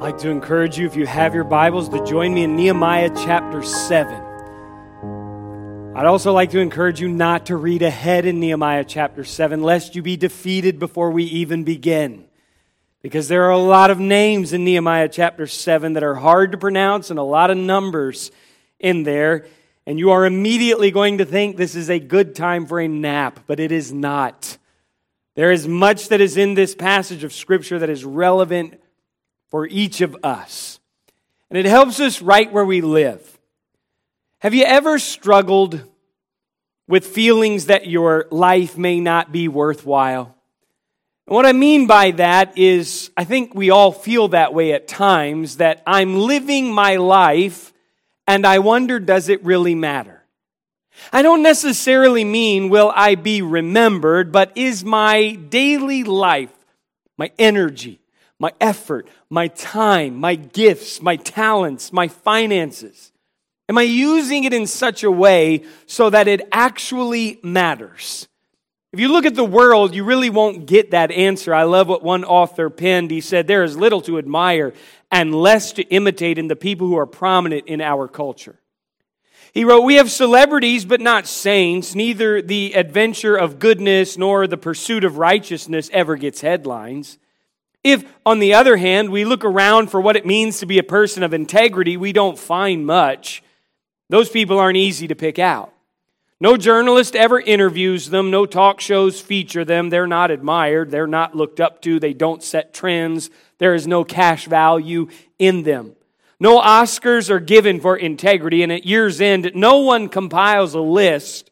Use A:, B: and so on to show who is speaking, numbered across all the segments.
A: I'd like to encourage you, if you have your Bibles, to join me in Nehemiah chapter 7. I'd also like to encourage you not to read ahead in Nehemiah chapter 7, lest you be defeated before we even begin. Because there are a lot of names in Nehemiah chapter 7 that are hard to pronounce and a lot of numbers in there. And you are immediately going to think this is a good time for a nap, but it is not. There is much that is in this passage of Scripture that is relevant for each of us. And it helps us right where we live. Have you ever struggled with feelings that your life may not be worthwhile? And what I mean by that is, I think we all feel that way at times, that I'm living my life and I wonder, does it really matter? I don't necessarily mean, will I be remembered, but is my daily life, my energy, my effort, my time, my gifts, my talents, my finances? Am I using it in such a way so that it actually matters? If you look at the world, you really won't get that answer. I love what one author penned. He said, There is little to admire and less to imitate in the people who are prominent in our culture. He wrote, We have celebrities, but not saints. Neither the adventure of goodness nor the pursuit of righteousness ever gets headlines. If, on the other hand, we look around for what it means to be a person of integrity, we don't find much. Those people aren't easy to pick out. No journalist ever interviews them. No talk shows feature them. They're not admired. They're not looked up to. They don't set trends. There is no cash value in them. No Oscars are given for integrity. And at year's end, no one compiles a list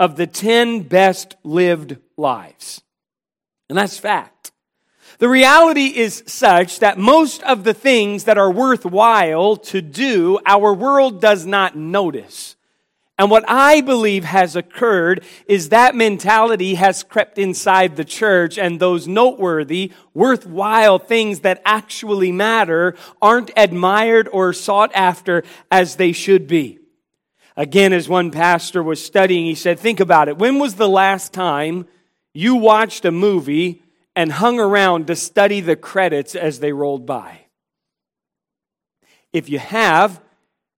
A: of the 10 best lived lives. And that's fact. The reality is such that most of the things that are worthwhile to do, our world does not notice. And what I believe has occurred is that mentality has crept inside the church, and those noteworthy, worthwhile things that actually matter aren't admired or sought after as they should be. Again, as one pastor was studying, he said, Think about it. When was the last time you watched a movie and hung around to study the credits as they rolled by. If you have,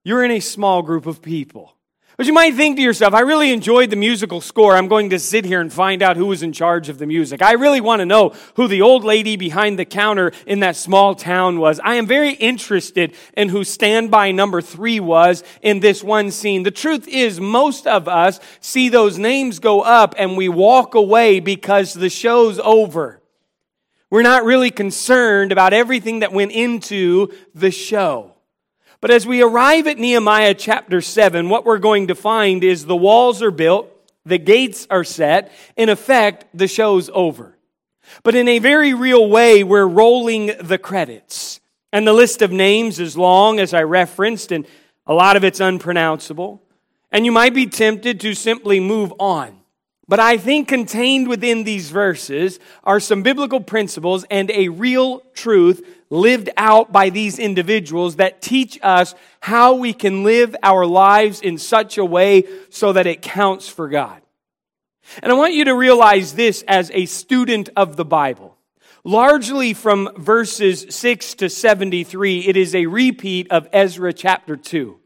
A: you're in a small group of people. But you might think to yourself, I really enjoyed the musical score. I'm going to sit here and find out who was in charge of the music. I really want to know who the old lady behind the counter in that small town was. I am very interested in who standby number three was in this one scene. The truth is, most of us see those names go up and we walk away because the show's over. We're not really concerned about everything that went into the show. But as we arrive at Nehemiah chapter 7, what we're going to find is the walls are built, the gates are set. In effect, the show's over. But in a very real way, we're rolling the credits. And the list of names is long, as I referenced, and a lot of it's unpronounceable. And you might be tempted to simply move on. But I think contained within these verses are some biblical principles and a real truth lived out by these individuals that teach us how we can live our lives in such a way so that it counts for God. And I want you to realize this as a student of the Bible. Largely from verses 6 to 73, it is a repeat of Ezra chapter 2.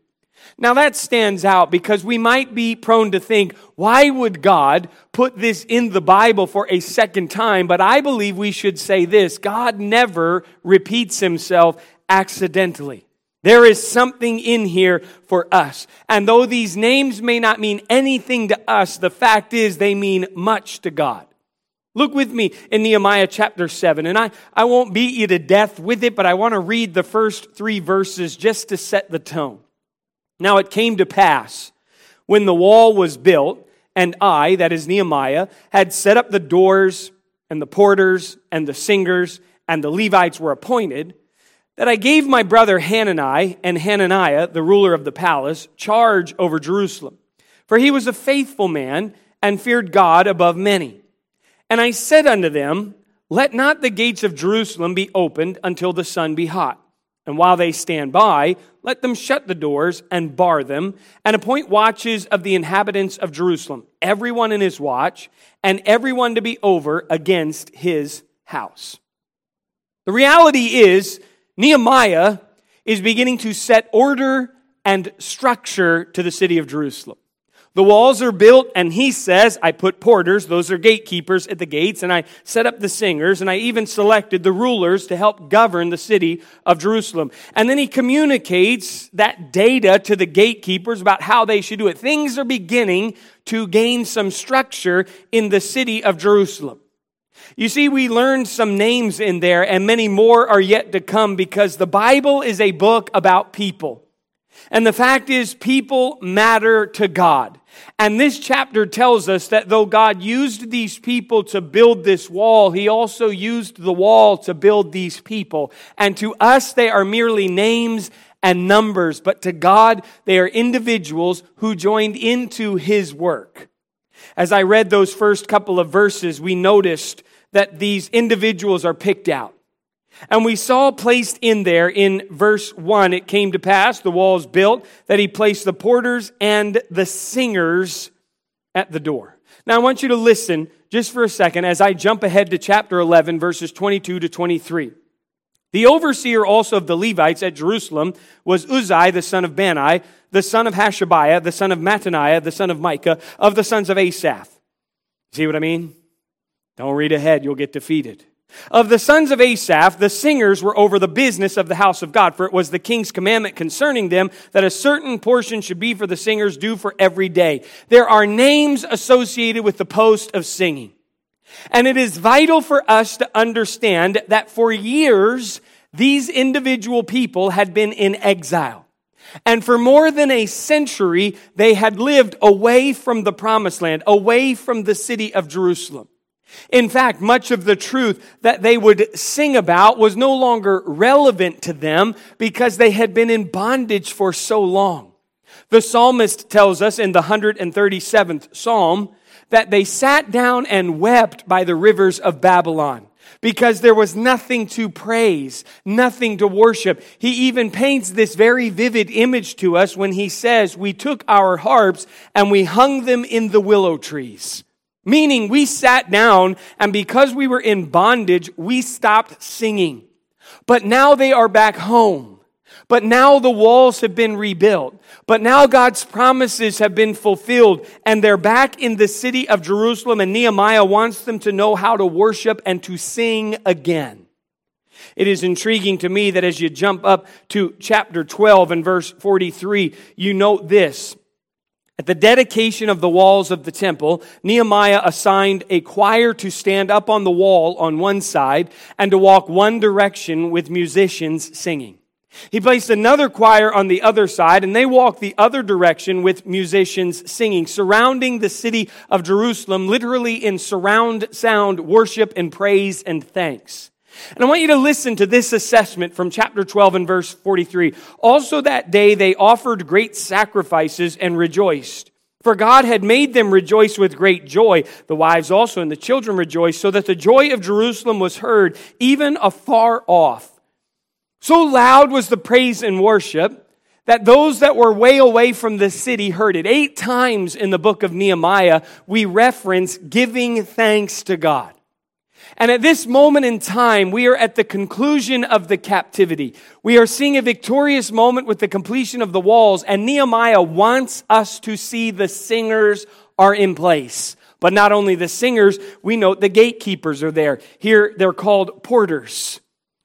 A: Now that stands out because we might be prone to think, why would God put this in the Bible for a second time? But I believe we should say this God never repeats himself accidentally. There is something in here for us. And though these names may not mean anything to us, the fact is they mean much to God. Look with me in Nehemiah chapter 7. And I, I won't beat you to death with it, but I want to read the first three verses just to set the tone. Now it came to pass when the wall was built, and I, that is Nehemiah, had set up the doors and the porters and the singers and the Levites were appointed, that I gave my brother Hanani and Hananiah, the ruler of the palace, charge over Jerusalem. For he was a faithful man and feared God above many. And I said unto them, Let not the gates of Jerusalem be opened until the sun be hot. And while they stand by, let them shut the doors and bar them, and appoint watches of the inhabitants of Jerusalem, everyone in his watch, and everyone to be over against his house. The reality is, Nehemiah is beginning to set order and structure to the city of Jerusalem. The walls are built, and he says, I put porters, those are gatekeepers at the gates, and I set up the singers, and I even selected the rulers to help govern the city of Jerusalem. And then he communicates that data to the gatekeepers about how they should do it. Things are beginning to gain some structure in the city of Jerusalem. You see, we learned some names in there, and many more are yet to come because the Bible is a book about people. And the fact is, people matter to God. And this chapter tells us that though God used these people to build this wall, He also used the wall to build these people. And to us, they are merely names and numbers, but to God, they are individuals who joined into His work. As I read those first couple of verses, we noticed that these individuals are picked out. And we saw placed in there in verse 1, it came to pass, the walls built, that he placed the porters and the singers at the door. Now I want you to listen just for a second as I jump ahead to chapter 11, verses 22 to 23. The overseer also of the Levites at Jerusalem was Uzzi, the son of Bani, the son of Hashabiah, the son of Mattaniah, the son of Micah, of the sons of Asaph. See what I mean? Don't read ahead, you'll get defeated. Of the sons of Asaph, the singers were over the business of the house of God, for it was the king's commandment concerning them that a certain portion should be for the singers due for every day. There are names associated with the post of singing. And it is vital for us to understand that for years, these individual people had been in exile. And for more than a century, they had lived away from the promised land, away from the city of Jerusalem. In fact, much of the truth that they would sing about was no longer relevant to them because they had been in bondage for so long. The psalmist tells us in the 137th psalm that they sat down and wept by the rivers of Babylon because there was nothing to praise, nothing to worship. He even paints this very vivid image to us when he says, We took our harps and we hung them in the willow trees. Meaning we sat down and because we were in bondage, we stopped singing. But now they are back home. But now the walls have been rebuilt. But now God's promises have been fulfilled and they're back in the city of Jerusalem and Nehemiah wants them to know how to worship and to sing again. It is intriguing to me that as you jump up to chapter 12 and verse 43, you note this. At the dedication of the walls of the temple, Nehemiah assigned a choir to stand up on the wall on one side and to walk one direction with musicians singing. He placed another choir on the other side and they walked the other direction with musicians singing, surrounding the city of Jerusalem, literally in surround sound worship and praise and thanks. And I want you to listen to this assessment from chapter 12 and verse 43. Also that day they offered great sacrifices and rejoiced. For God had made them rejoice with great joy. The wives also and the children rejoiced, so that the joy of Jerusalem was heard even afar off. So loud was the praise and worship that those that were way away from the city heard it. Eight times in the book of Nehemiah, we reference giving thanks to God. And at this moment in time, we are at the conclusion of the captivity. We are seeing a victorious moment with the completion of the walls, and Nehemiah wants us to see the singers are in place. But not only the singers, we note the gatekeepers are there. Here they're called porters.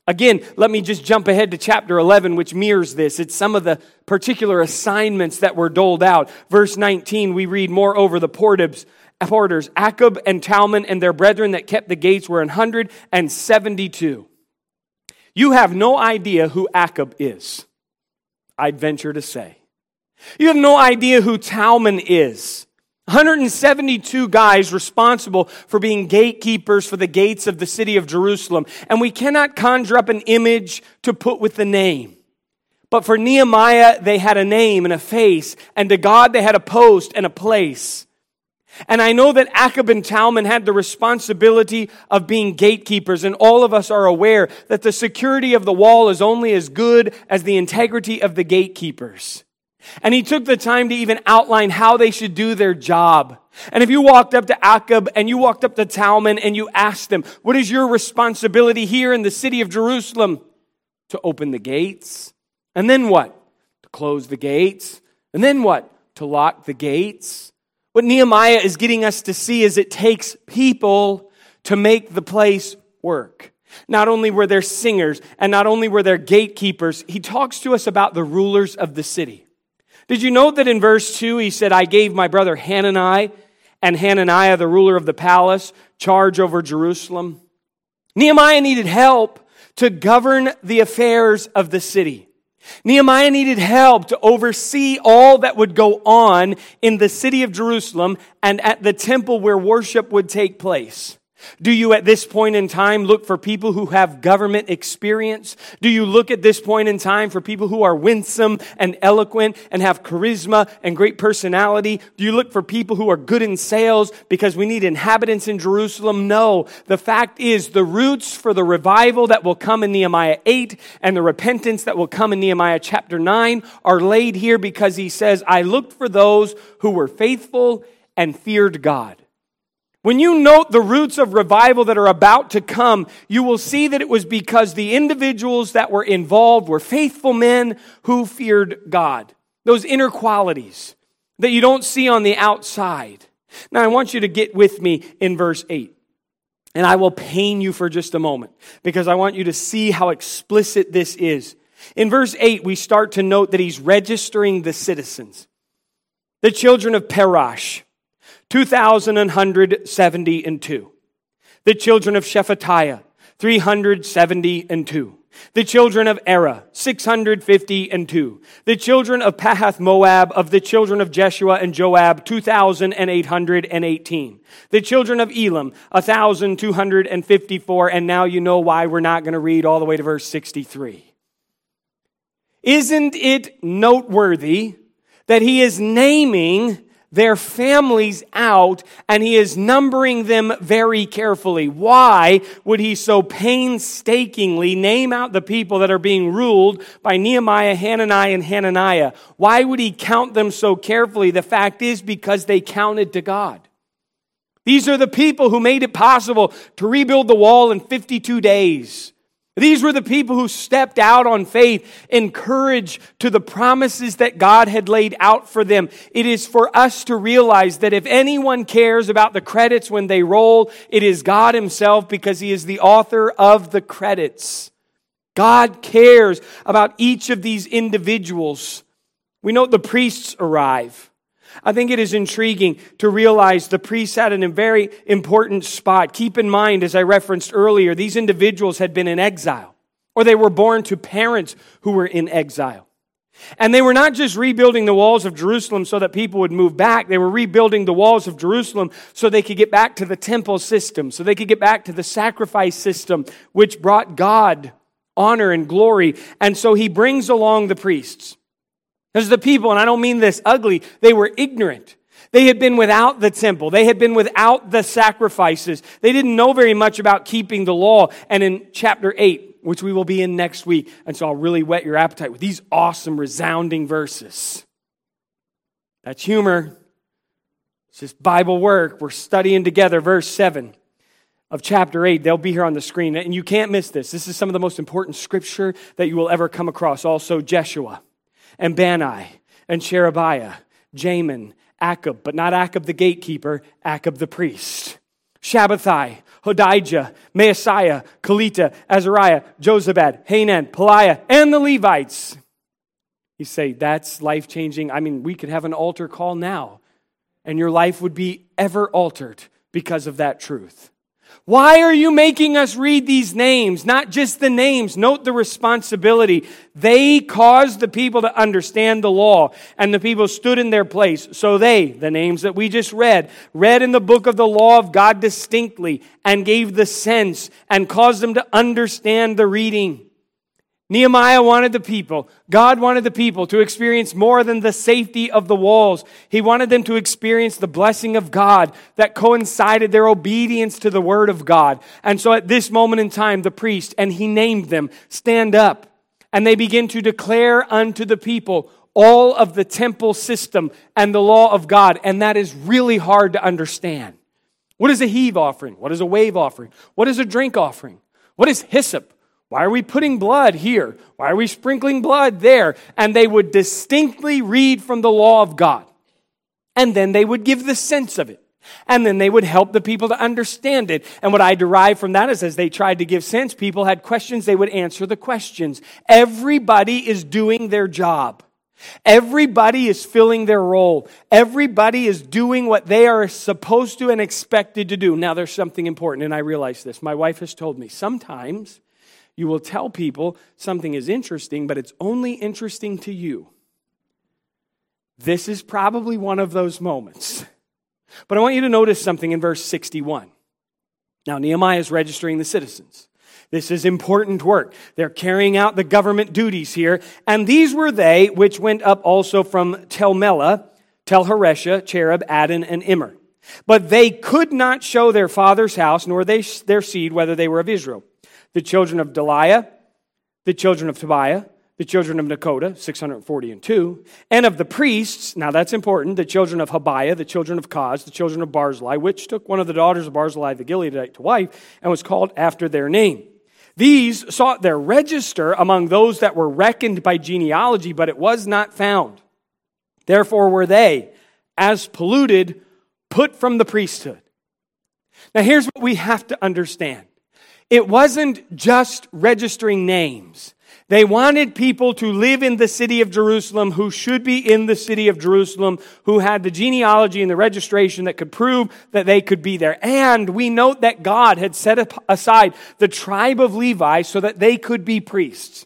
A: Again, let me just jump ahead to chapter 11, which mirrors this. It's some of the particular assignments that were doled out. Verse 19, we read, Moreover, the porters, porters, Akkub and Talmon and their brethren that kept the gates were an 172. You have no idea who Akkub is, I'd venture to say. You have no idea who Talmon is. 172 guys responsible for being gatekeepers for the gates of the city of Jerusalem. And we cannot conjure up an image to put with the name. But for Nehemiah, they had a name and a face, and to God, they had a post and a place. And I know that Akkub and Talmon had the responsibility of being gatekeepers, and all of us are aware that the security of the wall is only as good as the integrity of the gatekeepers. And he took the time to even outline how they should do their job. And if you walked up to Akkub and you walked up to Talmon and you asked them, what is your responsibility here in the city of Jerusalem? To open the gates. And then what? To close the gates. And then what? To lock the gates. What Nehemiah is getting us to see is it takes people to make the place work. Not only were there singers and not only were there gatekeepers, he talks to us about the rulers of the city. Did you know that in verse 2 he said, I gave my brother Hanani and Hananiah, the ruler of the palace, charge over Jerusalem? Nehemiah needed help to govern the affairs of the city. Nehemiah needed help to oversee all that would go on in the city of Jerusalem and at the temple where worship would take place. Do you at this point in time look for people who have government experience? Do you look at this point in time for people who are winsome and eloquent and have charisma and great personality? Do you look for people who are good in sales because we need inhabitants in Jerusalem? No. The fact is the roots for the revival that will come in Nehemiah 8 and the repentance that will come in Nehemiah chapter 9 are laid here because he says, I looked for those who were faithful and feared God. When you note the roots of revival that are about to come, you will see that it was because the individuals that were involved were faithful men who feared God. Those inner qualities that you don't see on the outside. Now, I want you to get with me in verse 8. And I will pain you for just a moment because I want you to see how explicit this is. In verse 8, we start to note that he's registering the citizens. The children of Parash, 2,172. The children of Shephatiah, 372. The children of Arah, 652. The children of Pahath Moab, of the children of Jeshua and Joab, 2,818. The children of Elam, 1,254. And now you know why we're not going to read all the way to verse 63. Isn't it noteworthy that he is naming their families out and he is numbering them very carefully. Why would he so painstakingly name out the people that are being ruled by Nehemiah, Hananiah, and Hananiah? Why would he count them so carefully? The fact is because they counted to God. These are the people who made it possible to rebuild the wall in 52 days. These were the people who stepped out on faith in courage to the promises that God had laid out for them. It is for us to realize that if anyone cares about the credits when they roll, it is God Himself because He is the author of the credits. God cares about each of these individuals. We note the priests arrive. I think it is intriguing to realize the priests had in a very important spot. Keep in mind, as I referenced earlier, these individuals had been in exile, or they were born to parents who were in exile. And they were not just rebuilding the walls of Jerusalem so that people would move back. They were rebuilding the walls of Jerusalem so they could get back to the temple system, so they could get back to the sacrifice system, which brought God honor and glory. And so he brings along the priests. Because the people, and I don't mean this ugly, they were ignorant. They had been without the temple. They had been without the sacrifices. They didn't know very much about keeping the law. And in chapter 8, which we will be in next week, and so I'll really whet your appetite with these awesome, resounding verses. That's humor. It's just Bible work. We're studying together, verse 7 of chapter 8. They'll be here on the screen. And you can't miss this. This is some of the most important scripture that you will ever come across. Also, Jeshua and Bani and Sherebiah, Jamin, Akkub, but not Akkub the gatekeeper, Akkub the priest. Shabbethai, Hodijah, Maaseiah, Kelita, Azariah, Jozabad, Hanan, Pelaiah, and the Levites. You say, that's life changing. I mean, we could have an altar call now, and your life would be ever altered because of that truth. Why are you making us read these names? Not just the names. Note the responsibility. They caused the people to understand the law, and the people stood in their place. So they, the names that we just read, read in the book of the law of God distinctly and gave the sense and caused them to understand the reading. Nehemiah wanted the people, God wanted the people to experience more than the safety of the walls. He wanted them to experience the blessing of God that coincided their obedience to the word of God. And so at this moment in time, the priest, and he named them, stand up, and they begin to declare unto the people all of the temple system and the law of God. And that is really hard to understand. What is a heave offering? What is a wave offering? What is a drink offering? What is hyssop? Why are we putting blood here? Why are we sprinkling blood there? And they would distinctly read from the law of God. And then they would give the sense of it. And then they would help the people to understand it. And what I derive from that is as they tried to give sense, people had questions, they would answer the questions. Everybody is doing their job. Everybody is filling their role. Everybody is doing what they are supposed to and expected to do. Now, there's something important, and I realize this. My wife has told me sometimes you will tell people something is interesting, but it's only interesting to you. This is probably one of those moments. But I want you to notice something in verse 61. Now, Nehemiah is registering the citizens. This is important work. They're carrying out the government duties here. And these were they which went up also from Tel Melah, Tel Haresha, Cherub, Addon, and Immer. But they could not show their father's house, nor they, their seed, whether they were of Israel. The children of Delaiah, the children of Tobiah, the children of Nekoda, 640 and 2, and of the priests, now that's important, the children of Habaiah, the children of Koz, the children of Barzillai, which took one of the daughters of Barzillai the Gileadite to wife, and was called after their name. These sought their register among those that were reckoned by genealogy, but it was not found. Therefore were they, as polluted, put from the priesthood. Now here's what we have to understand. It wasn't just registering names. They wanted people to live in the city of Jerusalem who should be in the city of Jerusalem, who had the genealogy and the registration that could prove that they could be there. And we note that God had set aside the tribe of Levi so that they could be priests.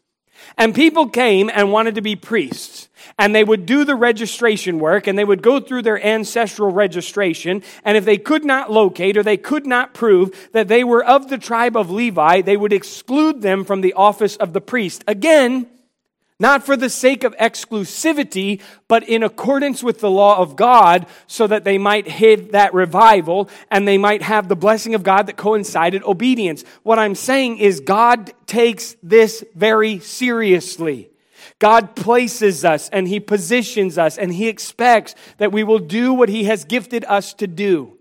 A: And people came and wanted to be priests and they would do the registration work and they would go through their ancestral registration. And if they could not locate or they could not prove that they were of the tribe of Levi, they would exclude them from the office of the priest. Again, not for the sake of exclusivity, but in accordance with the law of God, so that they might hit that revival and they might have the blessing of God that coincided obedience. What I'm saying is God takes this very seriously. God places us and He positions us and He expects that we will do what He has gifted us to do.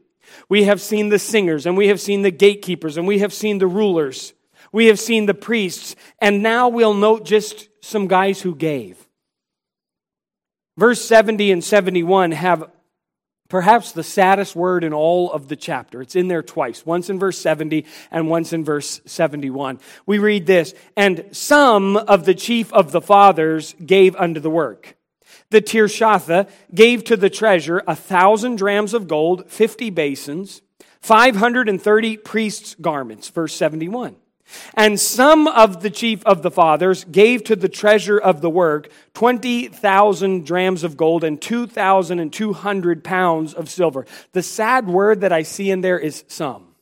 A: We have seen the singers and we have seen the gatekeepers and we have seen the rulers. We have seen the priests and now we'll note just some guys who gave. Verse 70 and 71 have Perhaps the saddest word in all of the chapter. It's in there twice, once in verse 70 and once in verse 71. We read this, and some of the chief of the fathers gave unto the work. The Tirshatha gave to the treasure a thousand drams of gold, fifty basins, 530 priests' garments, verse 71. And some of the chief of the fathers gave to the treasure of the work 20,000 drams of gold and 2,200 pounds of silver. The sad word that I see in there is some.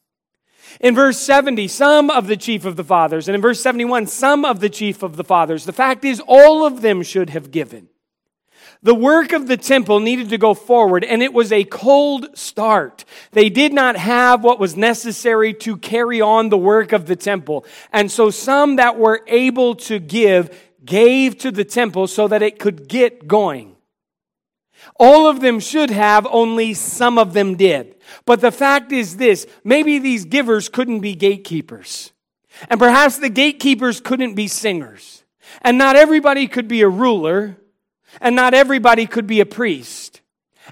A: In verse 70, some of the chief of the fathers. And in verse 71, some of the chief of the fathers. The fact is, all of them should have given. The work of the temple needed to go forward, and it was a cold start. They did not have what was necessary to carry on the work of the temple. And so some that were able to give gave to the temple so that it could get going. All of them should have, only some of them did. But the fact is this maybe these givers couldn't be gatekeepers. And perhaps the gatekeepers couldn't be singers. And not everybody could be a ruler and not everybody could be a priest.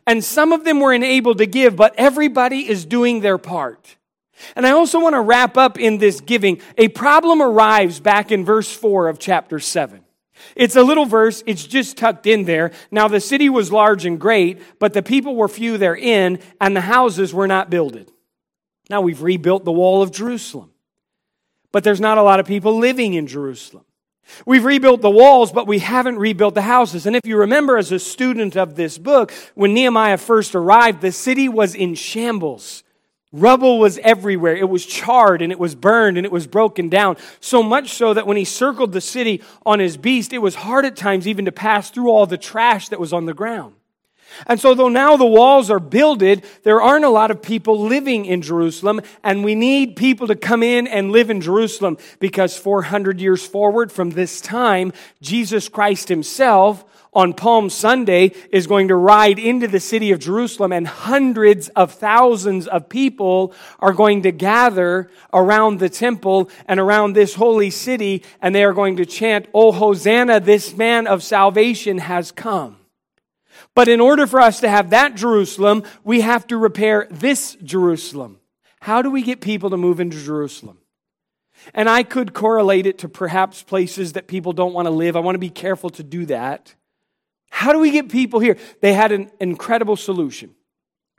A: And some of them were enabled to give, but everybody is doing their part. And I also want to wrap up in this giving. A problem arrives back in verse 4 of chapter 7. It's a little verse, it's just tucked in there. Now the city was large and great, but the people were few therein, and the houses were not builded. Now we've rebuilt the wall of Jerusalem, but there's not a lot of people living in Jerusalem. We've rebuilt the walls, but we haven't rebuilt the houses. And if you remember as a student of this book, when Nehemiah first arrived, the city was in shambles. Rubble was everywhere. It was charred and it was burned and it was broken down. So much so that when he circled the city on his beast, it was hard at times even to pass through all the trash that was on the ground. And so, though now the walls are builded, there aren't a lot of people living in Jerusalem, and we need people to come in and live in Jerusalem because 400 years forward from this time, Jesus Christ Himself on Palm Sunday is going to ride into the city of Jerusalem, and hundreds of thousands of people are going to gather around the temple and around this holy city, and they are going to chant, O Hosanna, this man of salvation has come. But in order for us to have that Jerusalem, we have to repair this Jerusalem. How do we get people to move into Jerusalem? And I could correlate it to perhaps places that people don't want to live. I want to be careful to do that. How do we get people here? They had an incredible solution.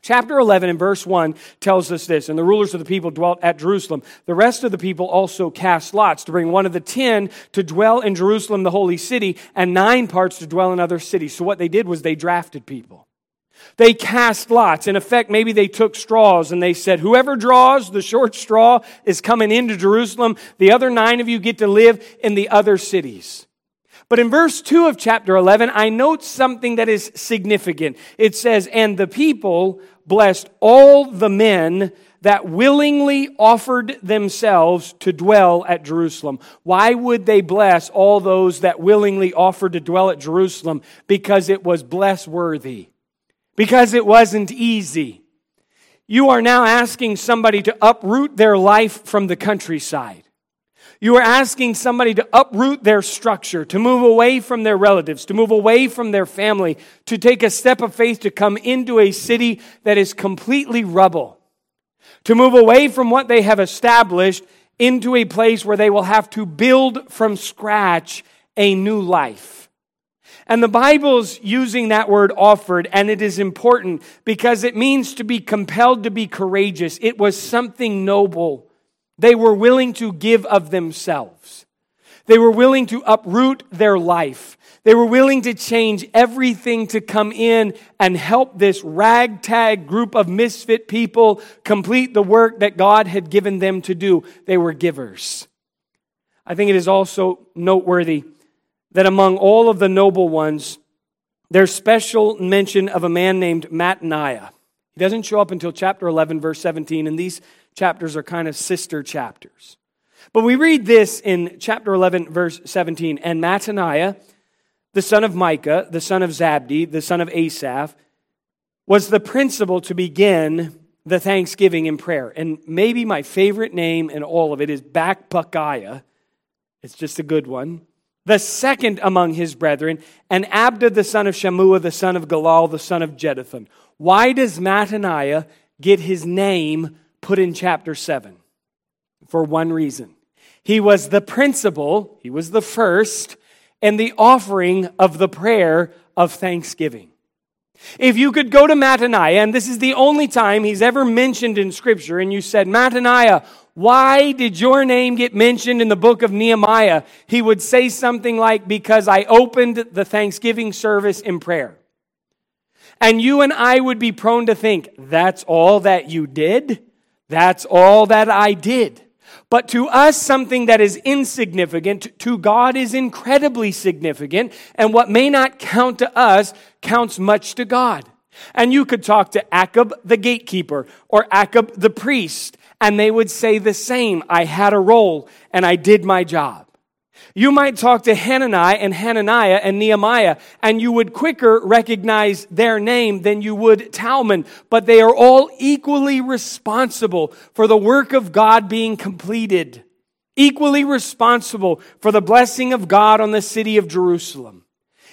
A: Chapter 11 and verse 1 tells us this And the rulers of the people dwelt at Jerusalem. The rest of the people also cast lots to bring one of the ten to dwell in Jerusalem, the holy city, and nine parts to dwell in other cities. So what they did was they drafted people. They cast lots. In effect, maybe they took straws and they said, Whoever draws the short straw is coming into Jerusalem. The other nine of you get to live in the other cities. But in verse 2 of chapter 11, I note something that is significant. It says, And the people blessed all the men that willingly offered themselves to dwell at Jerusalem. Why would they bless all those that willingly offered to dwell at Jerusalem? Because it was bless worthy. Because it wasn't easy. You are now asking somebody to uproot their life from the countryside. You are asking somebody to uproot their structure, to move away from their relatives, to move away from their family, to take a step of faith to come into a city that is completely rubble, to move away from what they have established into a place where they will have to build from scratch a new life. And the Bible's using that word offered, and it is important because it means to be compelled to be courageous. It was something noble. They were willing to give of themselves. They were willing to uproot their life. They were willing to change everything to come in and help this ragtag group of misfit people complete the work that God had given them to do. They were givers. I think it is also noteworthy that among all of the noble ones, there's special mention of a man named Mattaniah. He doesn't show up until chapter 11, verse 17, and these chapters are kind of sister chapters. But we read this in chapter 11, verse 17. And Mattaniah, the son of Micah, the son of Zabdi, the son of Asaph, was the principal to begin the thanksgiving in prayer. And maybe my favorite name in all of it is Bakbukiah. It's just a good one. The second among his brethren, and Abda the son of Shammua, the son of Galal, the son of Jeduthun. Why does Mattaniah get his name put in chapter 7 for one reason. He was the principal, he was the first, in the offering of the prayer of thanksgiving. If you could go to Mattaniah, and this is the only time he's ever mentioned in Scripture, and you said, Mattaniah, why did your name get mentioned in the book of Nehemiah? He would say something like, Because I opened the Thanksgiving service in prayer. And you and I would be prone to think, That's all that you did? That's all that I did. But to us, something that is insignificant, to God is incredibly significant. And what may not count to us counts much to God. And you could talk to Akkub the gatekeeper or Akkub the priest, and they would say the same I had a role and I did my job. You might talk to Hananiah and Hananiah and Nehemiah, and you would quicker recognize their name than you would Talmon, but they are all equally responsible for the work of God being completed, equally responsible for the blessing of God on the city of Jerusalem.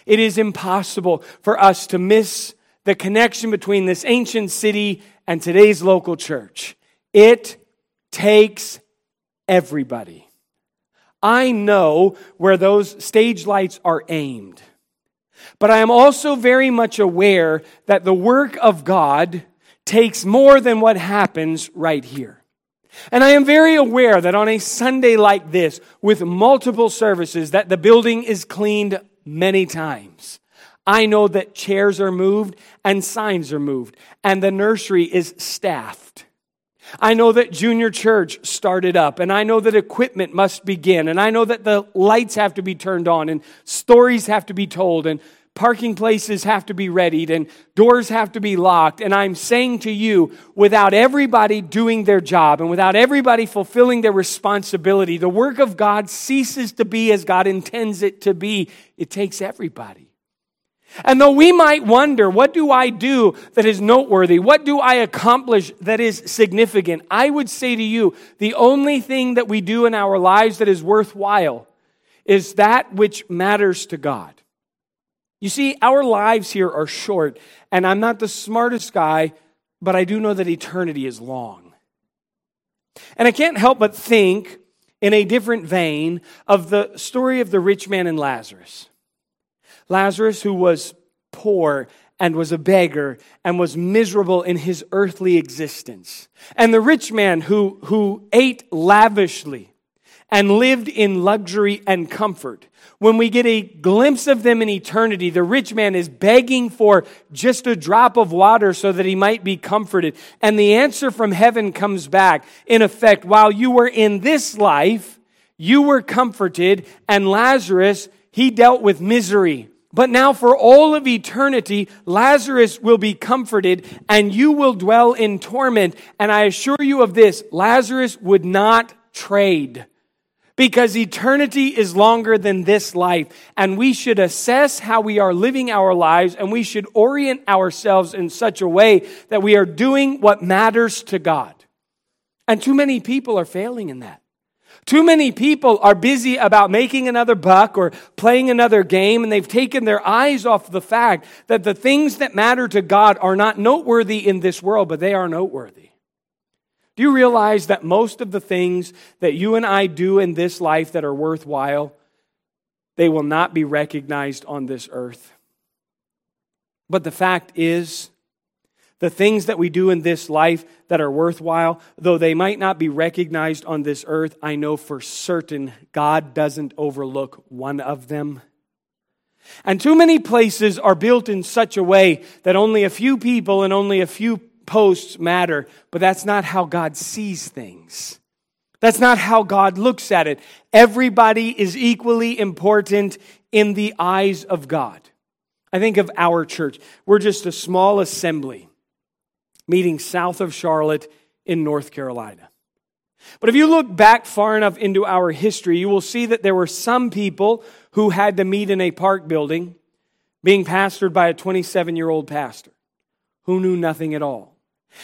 A: It is impossible for us to miss the connection between this ancient city and today's local church. It takes everybody. I know where those stage lights are aimed. But I am also very much aware that the work of God takes more than what happens right here. And I am very aware that on a Sunday like this, with multiple services, that the building is cleaned many times. I know that chairs are moved and signs are moved, and the nursery is staffed. I know that junior church started up, and I know that equipment must begin, and I know that the lights have to be turned on, and stories have to be told, and parking places have to be readied and doors have to be locked. And I'm saying to you, without everybody doing their job and without everybody fulfilling their responsibility, the work of God ceases to be as God intends it to be. It takes everybody. And though we might wonder, what do I do that is noteworthy? What do I accomplish that is significant? I would say to you, the only thing that we do in our lives that is worthwhile is that which matters to God. You see, our lives here are short, and I'm not the smartest guy, but I do know that eternity is long. And I can't help but think, in a different vein, of the story of the rich man and Lazarus. Lazarus, who was poor and was a beggar and was miserable in his earthly existence. And the rich man who, who ate lavishly and lived in luxury and comfort. When we get a glimpse of them in eternity, the rich man is begging for just a drop of water so that he might be comforted. And the answer from heaven comes back. In effect, while you were in this life, you were comforted, and Lazarus, he dealt with misery. But now, for all of eternity, Lazarus will be comforted and you will dwell in torment. And I assure you of this Lazarus would not trade because eternity is longer than this life. And we should assess how we are living our lives and we should orient ourselves in such a way that we are doing what matters to God. And too many people are failing in that. Too many people are busy about making another buck or playing another game, and they've taken their eyes off the fact that the things that matter to God are not noteworthy in this world, but they are noteworthy. Do you realize that most of the things that you and I do in this life that are worthwhile, they will not be recognized on this earth? But the fact is, the things that we do in this life that are worthwhile, though they might not be recognized on this earth, I know for certain God doesn't overlook one of them. And too many places are built in such a way that only a few people and only a few posts matter, but that's not how God sees things. That's not how God looks at it. Everybody is equally important in the eyes of God. I think of our church. We're just a small assembly meeting south of Charlotte in North Carolina. But if you look back far enough into our history, you will see that there were some people who had to meet in a park building being pastored by a 27 year old pastor who knew nothing at all.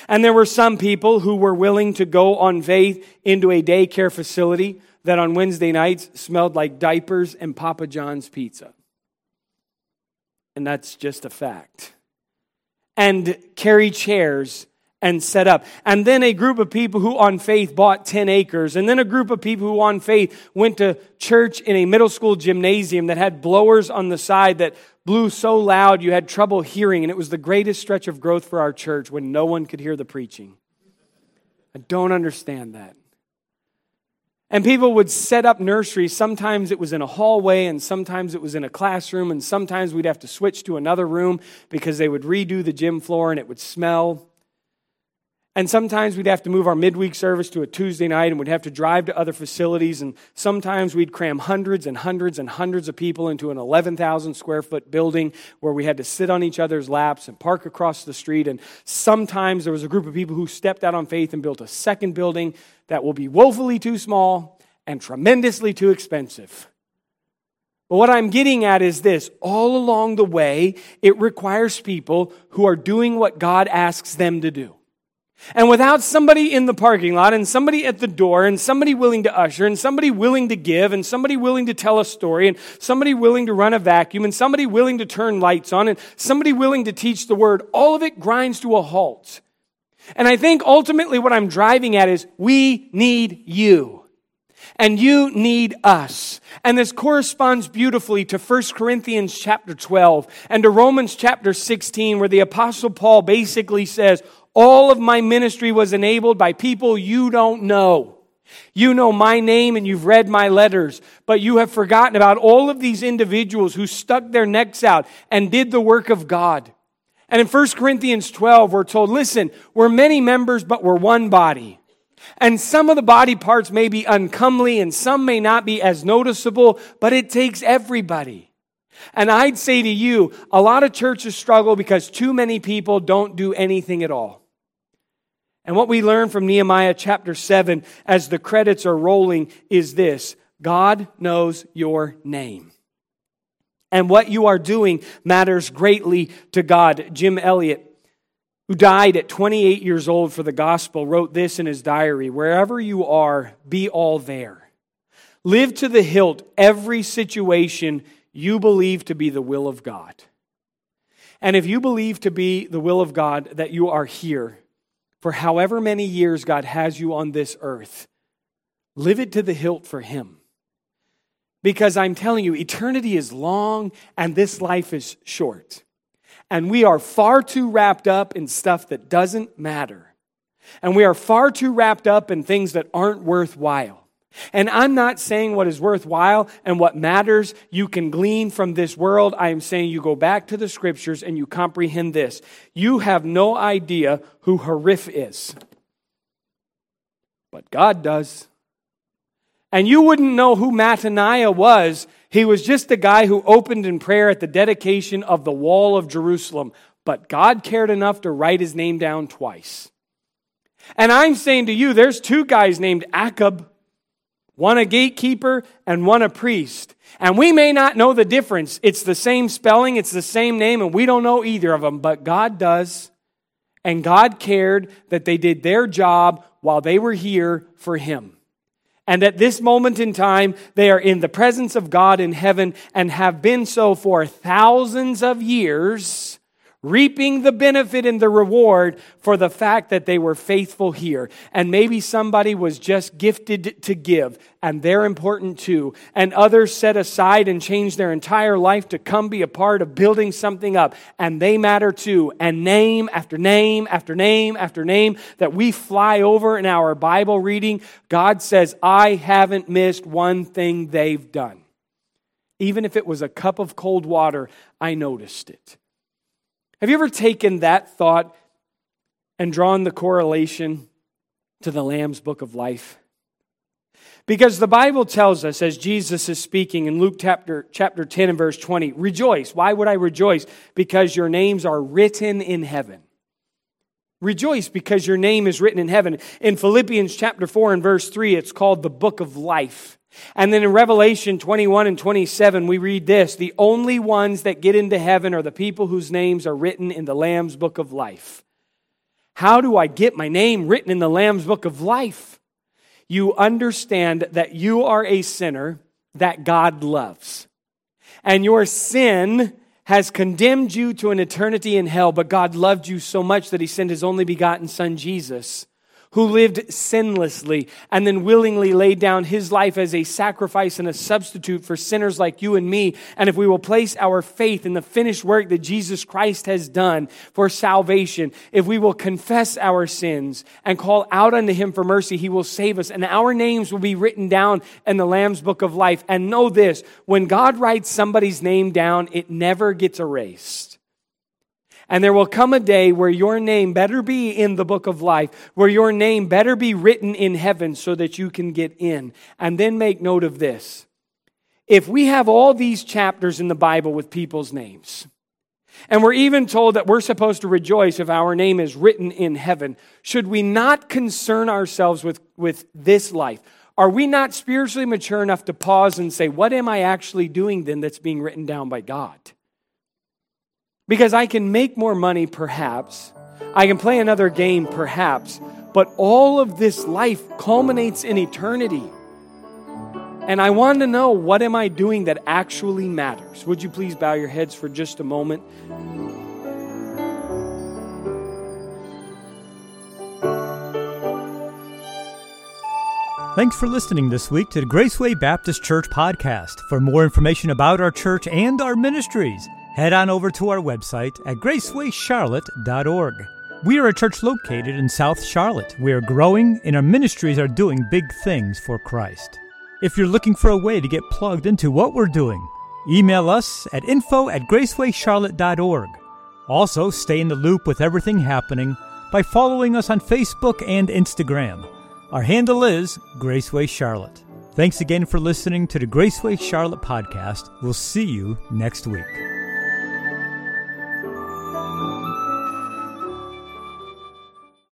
A: And there were some people who were willing to go on faith into a daycare facility that on Wednesday nights smelled like diapers and Papa John's pizza. And that's just a fact and carry chairs and set up. And then a group of people who on faith bought 10 acres. And then a group of people who on faith went to church in a middle school gymnasium that had blowers on the side that blew so loud you had trouble hearing. And it was the greatest stretch of growth for our church when no one could hear the preaching. I don't understand that. And people would set up nurseries. Sometimes it was in a hallway, and sometimes it was in a classroom, and sometimes we'd have to switch to another room because they would redo the gym floor and it would smell. And sometimes we'd have to move our midweek service to a Tuesday night and we'd have to drive to other facilities. And sometimes we'd cram hundreds and hundreds and hundreds of people into an 11,000 square foot building where we had to sit on each other's laps and park across the street. And sometimes there was a group of people who stepped out on faith and built a second building that will be woefully too small and tremendously too expensive. But what I'm getting at is this all along the way, it requires people who are doing what God asks them to do. And without somebody in the parking lot and somebody at the door and somebody willing to usher and somebody willing to give and somebody willing to tell a story and somebody willing to run a vacuum and somebody willing to turn lights on and somebody willing to teach the word, all of it grinds to a halt. And I think ultimately what I'm driving at is we need you. And you need us. And this corresponds beautifully to 1 Corinthians chapter 12 and to Romans chapter 16 where the apostle Paul basically says, all of my ministry was enabled by people you don't know. You know my name and you've read my letters, but you have forgotten about all of these individuals who stuck their necks out and did the work of God. And in 1 Corinthians 12, we're told, listen, we're many members, but we're one body. And some of the body parts may be uncomely and some may not be as noticeable, but it takes everybody. And I'd say to you, a lot of churches struggle because too many people don't do anything at all. And what we learn from Nehemiah chapter 7 as the credits are rolling is this God knows your name. And what you are doing matters greatly to God. Jim Elliot, who died at 28 years old for the gospel, wrote this in his diary Wherever you are, be all there. Live to the hilt every situation you believe to be the will of God. And if you believe to be the will of God that you are here for however many years God has you on this earth, live it to the hilt for Him. Because I'm telling you, eternity is long and this life is short. And we are far too wrapped up in stuff that doesn't matter. And we are far too wrapped up in things that aren't worthwhile. And I'm not saying what is worthwhile and what matters you can glean from this world. I am saying you go back to the scriptures and you comprehend this. You have no idea who Hariph is, but God does. And you wouldn't know who Mattaniah was. He was just the guy who opened in prayer at the dedication of the wall of Jerusalem. But God cared enough to write his name down twice. And I'm saying to you, there's two guys named Akkub, one a gatekeeper and one a priest. And we may not know the difference. It's the same spelling, it's the same name, and we don't know either of them, but God does. And God cared that they did their job while they were here for Him. And at this moment in time, they are in the presence of God in heaven and have been so for thousands of years, reaping the benefit and the reward for the fact that they were faithful here. And maybe somebody was just gifted to give and they're important too. And others set aside and change their entire life to come be a part of building something up, and they matter too. And name after name after name after name that we fly over in our Bible reading, God says, I haven't missed one thing they've done. Even if it was a cup of cold water, I noticed it. Have you ever taken that thought and drawn the correlation to the Lamb's book of life? Because the Bible tells us, as Jesus is speaking in Luke chapter, chapter 10 and verse 20, rejoice. Why would I rejoice? Because your names are written in heaven. Rejoice because your name is written in heaven. In Philippians chapter 4 and verse 3, it's called the book of life. And then in Revelation 21 and 27, we read this The only ones that get into heaven are the people whose names are written in the Lamb's book of life. How do I get my name written in the Lamb's book of life? you understand that you are a sinner that God loves. And your sin has condemned you to an eternity in hell, but God loved you so much that he sent his only begotten Son, Jesus, who lived sinlessly and then willingly laid down his life as a sacrifice and a substitute for sinners like you and me. And if we will place our faith in the finished work that Jesus Christ has done for salvation, if we will confess our sins and call out unto him for mercy, he will save us. And our names will be written down in the Lamb's book of life. And know this when God writes somebody's name down, it never gets erased. And there will come a day where your name better be in the book of life, where your name better be written in heaven so that you can get in. And then make note of this. If we have all these chapters in the Bible with people's names, and we're even told that we're supposed to rejoice if our name is written in heaven, should we not concern ourselves with, with this life? Are we not spiritually mature enough to pause and say, What am I actually doing then that's being written down by God? Because I can make more money, perhaps. I can play another game, perhaps. But all of this life culminates in eternity. And I want to know what am I doing that actually matters? Would you please bow your heads for just a moment?
B: Thanks for listening this week to the Graceway Baptist Church podcast. For more information about our church and our ministries, head on over to our website at gracewayscharlotte.org. We are a church located in South Charlotte. We are growing and our ministries are doing big things for Christ. If you're looking for a way to get plugged into what we're doing, email us at info at gracewayscharlotte.org. Also, stay in the loop with everything happening by following us on Facebook and Instagram. Our handle is Graceway Charlotte. Thanks again for listening to the Graceway Charlotte podcast. We'll see you next week.